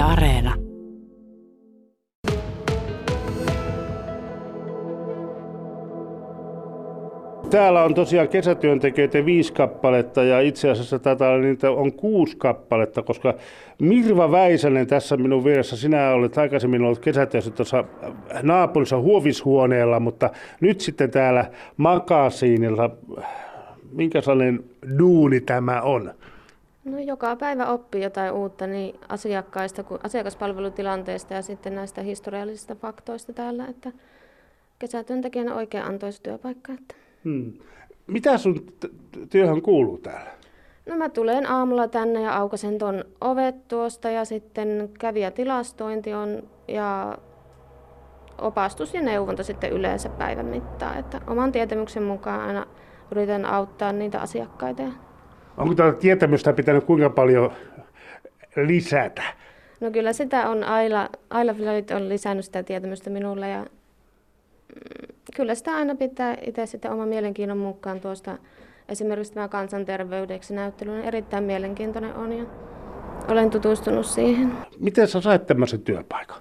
Areena. Täällä on tosiaan kesätyöntekijöitä viisi kappaletta ja itse asiassa tätä niitä on kuusi kappaletta, koska Mirva Väisänen tässä minun vieressä, sinä olet aikaisemmin ollut kesätyössä tuossa naapurissa huovishuoneella, mutta nyt sitten täällä makasiinilla. Minkä sellainen duuni tämä on? No joka päivä oppii jotain uutta niin asiakkaista kuin asiakaspalvelutilanteesta ja sitten näistä historiallisista faktoista täällä, että kesätyöntekijänä oikein antoisi työpaikka. Että. Hmm. Mitä sun työhön kuuluu täällä? No mä tulen aamulla tänne ja aukasen ton ovet tuosta ja sitten kävijätilastointi on ja opastus ja neuvonta sitten yleensä päivän mittaan. Että oman tietämyksen mukaan aina yritän auttaa niitä asiakkaita. Onko tätä tietämystä pitänyt kuinka paljon lisätä? No kyllä sitä on Aila, Aila on lisännyt sitä tietämystä minulle ja kyllä sitä aina pitää itse sitten oman mielenkiinnon mukaan tuosta. Esimerkiksi tämä kansanterveydeksi näyttely on erittäin mielenkiintoinen on ja olen tutustunut siihen. Miten sä sait tämmöisen työpaikan?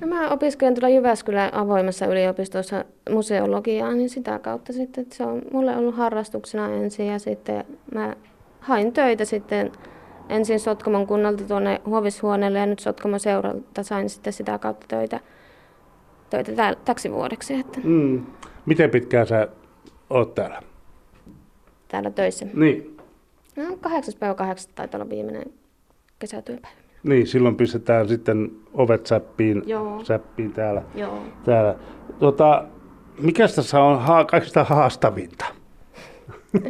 No mä opiskelen tuolla Jyväskylän avoimessa yliopistossa museologiaa, niin sitä kautta sitten, että se on mulle ollut harrastuksena ensin ja sitten mä hain töitä sitten ensin Sotkamon kunnalta tuonne huovishuoneelle ja nyt Sotkamon seuralta sain sitten sitä kautta töitä töitä täällä, täksi vuodeksi. Että. Mm. Miten pitkään sä oot täällä? Täällä töissä? Niin. No, kahdeksas päivä kahdeksas taitaa olla viimeinen kesätyöpäivä. Niin, silloin pistetään sitten ovet säppiin, Joo. säppiin täällä. Joo. täällä. Tota, mikä tässä on ha- kaikista haastavinta?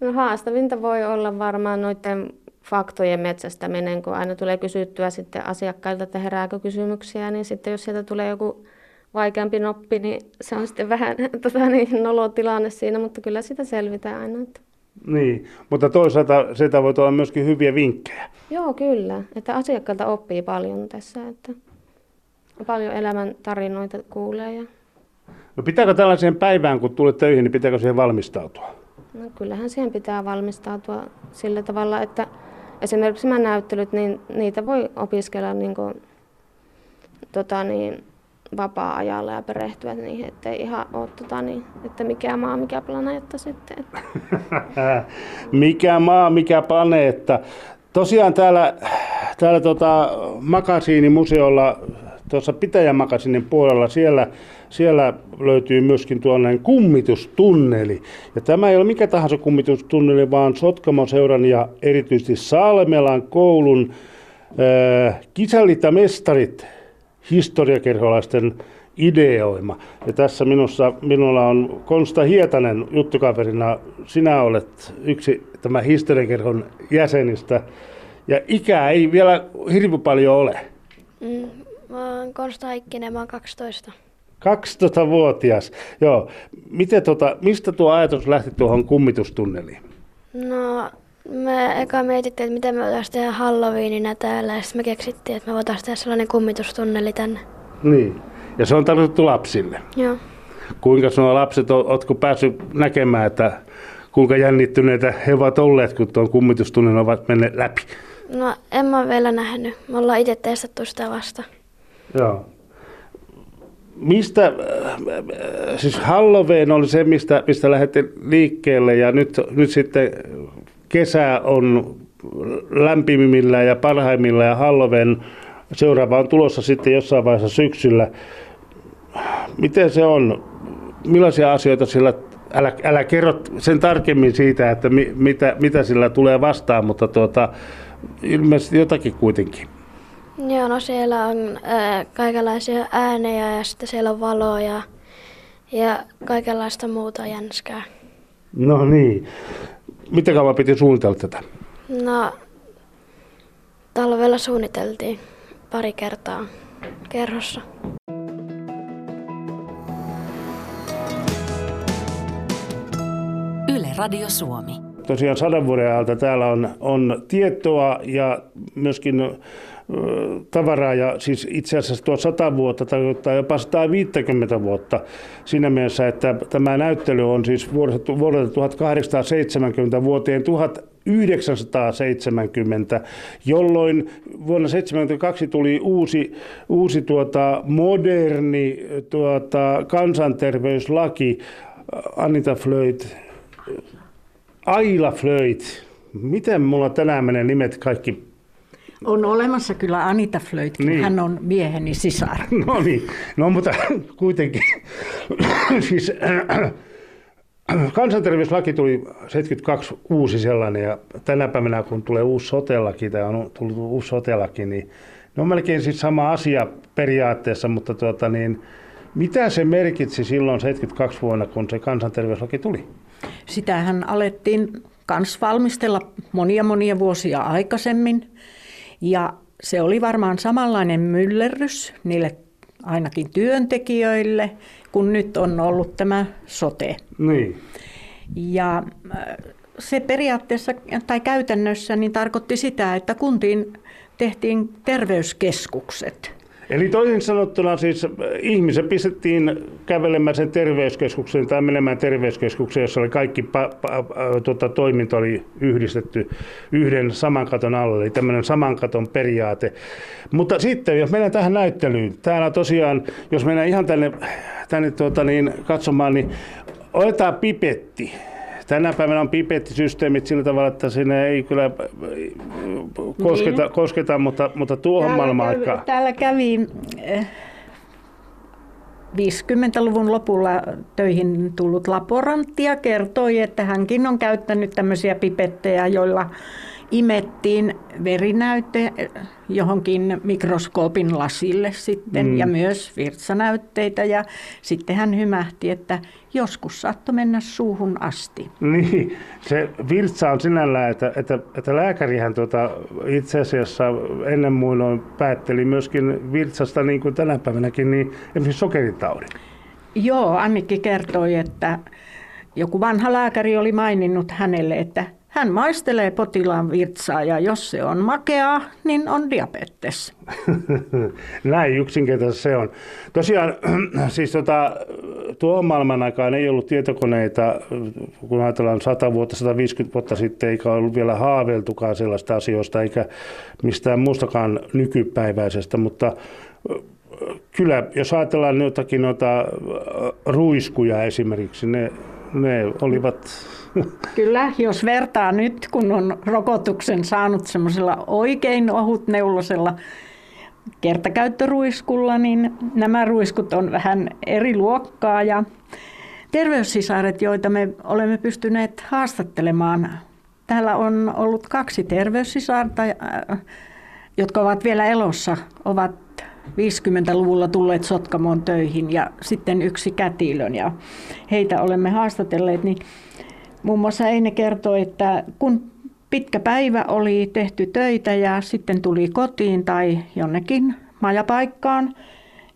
no haastavinta voi olla varmaan noiden faktojen metsästäminen, kun aina tulee kysyttyä sitten asiakkailta, että herääkö kysymyksiä, niin sitten jos sieltä tulee joku vaikeampi noppi, niin se on sitten vähän tota, niin, nolotilanne siinä, mutta kyllä sitä selvitään aina. Että. Niin, mutta toisaalta sitä voi olla myöskin hyviä vinkkejä. Joo, kyllä. Että asiakkailta oppii paljon tässä, että paljon elämän tarinoita kuulee. Ja... No pitääkö tällaiseen päivään, kun tulet töihin, niin pitääkö siihen valmistautua? No kyllähän siihen pitää valmistautua sillä tavalla, että esimerkiksi nämä näyttelyt, niin niitä voi opiskella niin kuin, tota niin, vapaa-ajalla ja perehtyä niihin, ettei ihan ole, tota niin, että mikä maa, mikä planeetta sitten. mikä maa, mikä planeetta. Tosiaan täällä, täällä tota, Makasiinimuseolla, tuossa Pitäjämakasinin puolella, siellä, siellä löytyy myöskin tuollainen kummitustunneli. Ja tämä ei ole mikä tahansa kummitustunneli, vaan Sotkamon seuran ja erityisesti Salmelan koulun äh, kisällit mestarit historiakerholaisten ideoima. Ja tässä minussa, minulla on Konsta Hietanen juttukaverina. Sinä olet yksi tämä historiakerhon jäsenistä. Ja ikää ei vielä hirveän paljon ole. Mm, mä oon Konsta Heikkinen, mä oon 12. 12-vuotias, joo. Miten tota, mistä tuo ajatus lähti tuohon kummitustunneliin? No, me eka mietittiin, että miten me voitaisiin tehdä Halloweenina täällä, ja sitten me keksittiin, että me voitaisiin tehdä sellainen kummitustunneli tänne. Niin, ja se on tarkoitettu lapsille. Joo. Kuinka nuo lapset, oletko päässyt näkemään, että kuinka jännittyneitä he ovat olleet, kun tuon kummitustunnelin ovat menneet läpi? No, en mä vielä nähnyt. Me ollaan itse testattu sitä vasta. Joo mistä, äh, siis Halloween oli se, mistä, mistä lähdettiin liikkeelle ja nyt, nyt sitten kesä on lämpimimmillä ja parhaimmilla ja Halloween seuraava on tulossa sitten jossain vaiheessa syksyllä. Miten se on? Millaisia asioita sillä, älä, älä kerro sen tarkemmin siitä, että mi, mitä, mitä sillä tulee vastaan, mutta tuota, ilmeisesti jotakin kuitenkin. Joo, no siellä on ää, kaikenlaisia äänejä ja sitten siellä on valoja ja kaikenlaista muuta jänskää. No niin. Miten kauan piti suunnitella tätä? No, talvella suunniteltiin pari kertaa kerhossa. Yle Radio Suomi. Tosiaan sadan vuoden ajalta täällä on, on tietoa ja myöskin tavaraa ja siis itse asiassa tuo 100 vuotta tai jopa 150 vuotta siinä mielessä, että tämä näyttely on siis vuodelta 1870 vuoteen 1970, jolloin vuonna 1972 tuli uusi, uusi tuota, moderni tuota, kansanterveyslaki, Anita Flöit, Aila Flöit. Miten mulla tänään menee nimet kaikki on olemassa kyllä Anita Flöitkin, niin. hän on mieheni sisar. No niin, no mutta kuitenkin. siis, äh, kansanterveyslaki tuli 72 uusi sellainen ja tänä päivänä kun tulee uusi sotelaki tai on tullut uusi sotelaki, niin ne on melkein siis sama asia periaatteessa, mutta tuota niin, mitä se merkitsi silloin 72 vuonna, kun se kansanterveyslaki tuli? Sitähän alettiin kans valmistella monia monia vuosia aikaisemmin. Ja se oli varmaan samanlainen myllerrys niille ainakin työntekijöille, kun nyt on ollut tämä sote. Niin. Ja äh, se periaatteessa tai käytännössä niin tarkoitti sitä, että kuntiin tehtiin terveyskeskukset. Eli toisin sanottuna siis äh, ihmisen pistettiin kävelemään sen terveyskeskuksen tai menemään terveyskeskukseen, jossa oli kaikki pa, pa, pa, tuota, toiminta oli yhdistetty yhden saman katon alle, eli tämmöinen saman katon periaate. Mutta sitten, jos mennään tähän näyttelyyn, täällä tosiaan, jos mennään ihan tänne, tänne tuota, niin, katsomaan, niin otetaan pipetti. Tänä päivänä on pipettisysteemit sillä tavalla, että sinne ei kyllä kosketa, niin. kosketa mutta, mutta tuohon maailman aikaan. Täällä kävi 50-luvun eh, lopulla töihin tullut laborantti ja kertoi, että hänkin on käyttänyt tämmöisiä pipettejä, joilla imettiin verinäyte johonkin mikroskoopin lasille sitten mm. ja myös virtsanäytteitä ja sitten hän hymähti, että joskus saattoi mennä suuhun asti. Niin, se virtsa on sinällään, että, että, että lääkärihän tuota, itse asiassa ennen muinoin päätteli myöskin virtsasta niin kuin tänä päivänäkin, niin esimerkiksi sokeritaudin. Joo, Annikki kertoi, että joku vanha lääkäri oli maininnut hänelle, että hän maistelee potilaan virtsaa ja jos se on makeaa, niin on diabetes. Näin yksinkertaisesti se on. Tosiaan siis tota, tuohon maailman aikaan ei ollut tietokoneita, kun ajatellaan 100 vuotta, 150 vuotta sitten, eikä ollut vielä haaveiltukaan sellaista asioista, eikä mistään muustakaan nykypäiväisestä, mutta kyllä, jos ajatellaan jotakin noita ruiskuja esimerkiksi, ne, ne olivat Kyllä, jos vertaa nyt, kun on rokotuksen saanut semmoisella oikein ohutneulosella kertakäyttöruiskulla, niin nämä ruiskut on vähän eri luokkaa ja terveyssisaret, joita me olemme pystyneet haastattelemaan. Täällä on ollut kaksi terveyssisarta, äh, jotka ovat vielä elossa, ovat 50-luvulla tulleet Sotkamoon töihin ja sitten yksi kätilön ja heitä olemme haastatelleet, niin Muun muassa Eine kertoi, että kun pitkä päivä oli tehty töitä ja sitten tuli kotiin tai jonnekin majapaikkaan,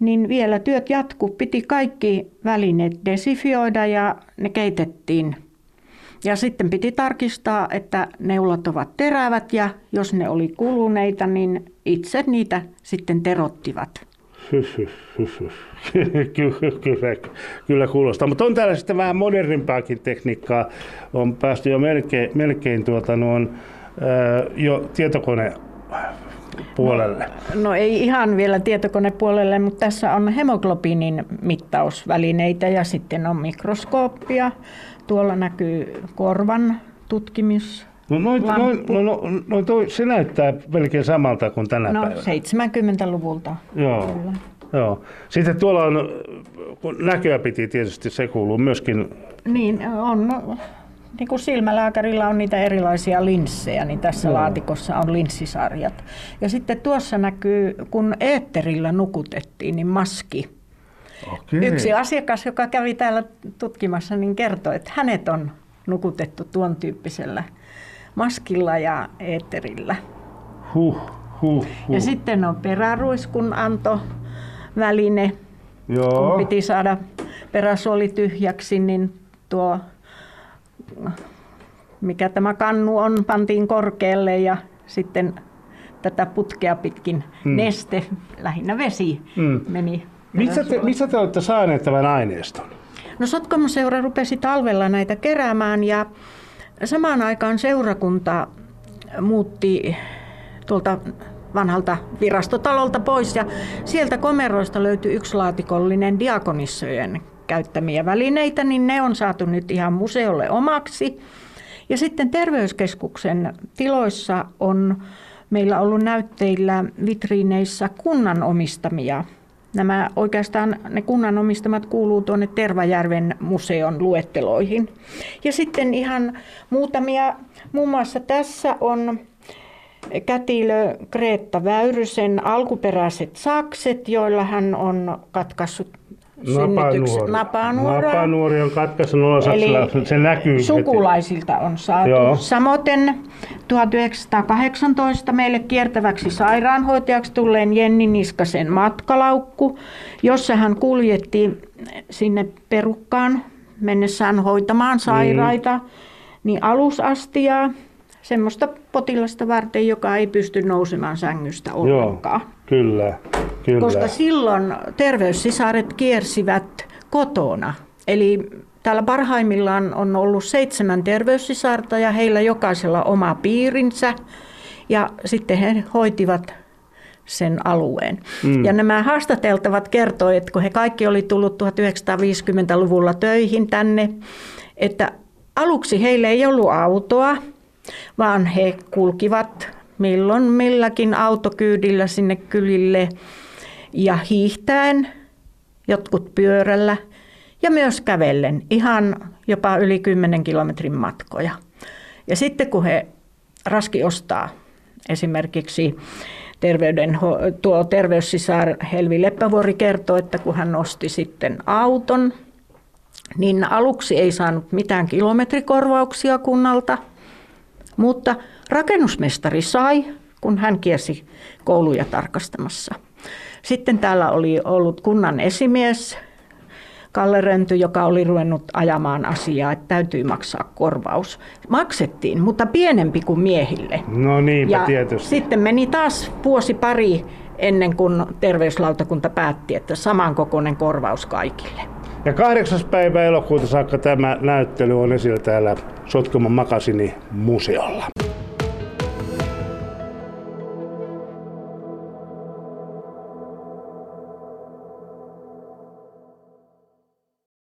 niin vielä työt jatku. Piti kaikki välineet desifioida ja ne keitettiin. Ja sitten piti tarkistaa, että neulat ovat terävät ja jos ne oli kuluneita, niin itse niitä sitten terottivat. kyllä, kyllä kuulostaa. Mutta on täällä sitten vähän modernimpaakin tekniikkaa. On päästy jo melkein, melkein tuota, ää, jo tietokone puolelle? No, no ei ihan vielä tietokonepuolelle, mutta tässä on hemoglobiinin mittausvälineitä ja sitten on mikroskooppia. Tuolla näkyy korvan tutkimus No, noin, noin, no, no, no toi, se näyttää melkein samalta kuin tänä no, päivänä. 70-luvulta. Joo. Kyllä. Joo. Sitten tuolla on, kun näköä piti tietysti, se kuuluu myöskin. Niin, on. Niin kuin silmälääkärillä on niitä erilaisia linssejä, niin tässä Joo. laatikossa on linssisarjat. Ja sitten tuossa näkyy, kun eetterillä nukutettiin, niin maski. Okei. Yksi asiakas, joka kävi täällä tutkimassa, niin kertoi, että hänet on nukutettu tuon tyyppisellä maskilla ja eetterillä. Huh, huh, huh. Ja sitten on peräruiskun anto väline. Joo. Kun piti saada peräsuoli tyhjäksi, niin tuo, mikä tämä kannu on, pantiin korkealle ja sitten tätä putkea pitkin hmm. neste, lähinnä vesi, hmm. meni. Missä te, missä te olette saaneet tämän aineiston? No Sotkamoseura rupesi talvella näitä keräämään ja samaan aikaan seurakunta muutti tuolta vanhalta virastotalolta pois ja sieltä komeroista löytyi yksi laatikollinen diakonissojen käyttämiä välineitä, niin ne on saatu nyt ihan museolle omaksi. Ja sitten terveyskeskuksen tiloissa on meillä ollut näytteillä vitriineissä kunnan omistamia Nämä oikeastaan ne kunnan omistamat kuuluu tuonne Tervajärven museon luetteloihin. Ja sitten ihan muutamia, muun muassa tässä on kätilö Kreetta Väyrysen alkuperäiset sakset, joilla hän on katkaissut Napanuori. Napanuori on katkaisun Eli se näkyy. Sukulaisilta heti. on saatu. Joo. Samoin 1918 meille kiertäväksi sairaanhoitajaksi tulleen Jenni Niskasen matkalaukku, jossa hän kuljetti sinne perukkaan mennessään hoitamaan sairaita, mm. niin alusastiaa, semmoista potilasta varten, joka ei pysty nousemaan sängystä ollenkaan. Joo, kyllä. Kyllä. Koska silloin terveyssisaret kiersivät kotona. Eli täällä parhaimmillaan on ollut seitsemän terveyssisarta ja heillä jokaisella oma piirinsä. Ja sitten he hoitivat sen alueen. Mm. Ja nämä haastateltavat kertoivat, että kun he kaikki oli tullut 1950-luvulla töihin tänne, että aluksi heille ei ollut autoa, vaan he kulkivat milloin milläkin autokyydillä sinne kylille ja hiihtäen, jotkut pyörällä ja myös kävellen, ihan jopa yli 10 kilometrin matkoja. Ja sitten kun he raski ostaa esimerkiksi terveyden, tuo terveyssisar Helvi Leppävuori kertoo, että kun hän osti sitten auton, niin aluksi ei saanut mitään kilometrikorvauksia kunnalta, mutta rakennusmestari sai, kun hän kiersi kouluja tarkastamassa – sitten täällä oli ollut kunnan esimies Kalle Rönty, joka oli ruvennut ajamaan asiaa, että täytyy maksaa korvaus. Maksettiin, mutta pienempi kuin miehille. No niinpä ja tietysti. Sitten meni taas vuosi pari ennen kuin terveyslautakunta päätti, että samankokoinen korvaus kaikille. Ja kahdeksas päivä elokuuta saakka tämä näyttely on esillä täällä Sotkamon Makasini museolla.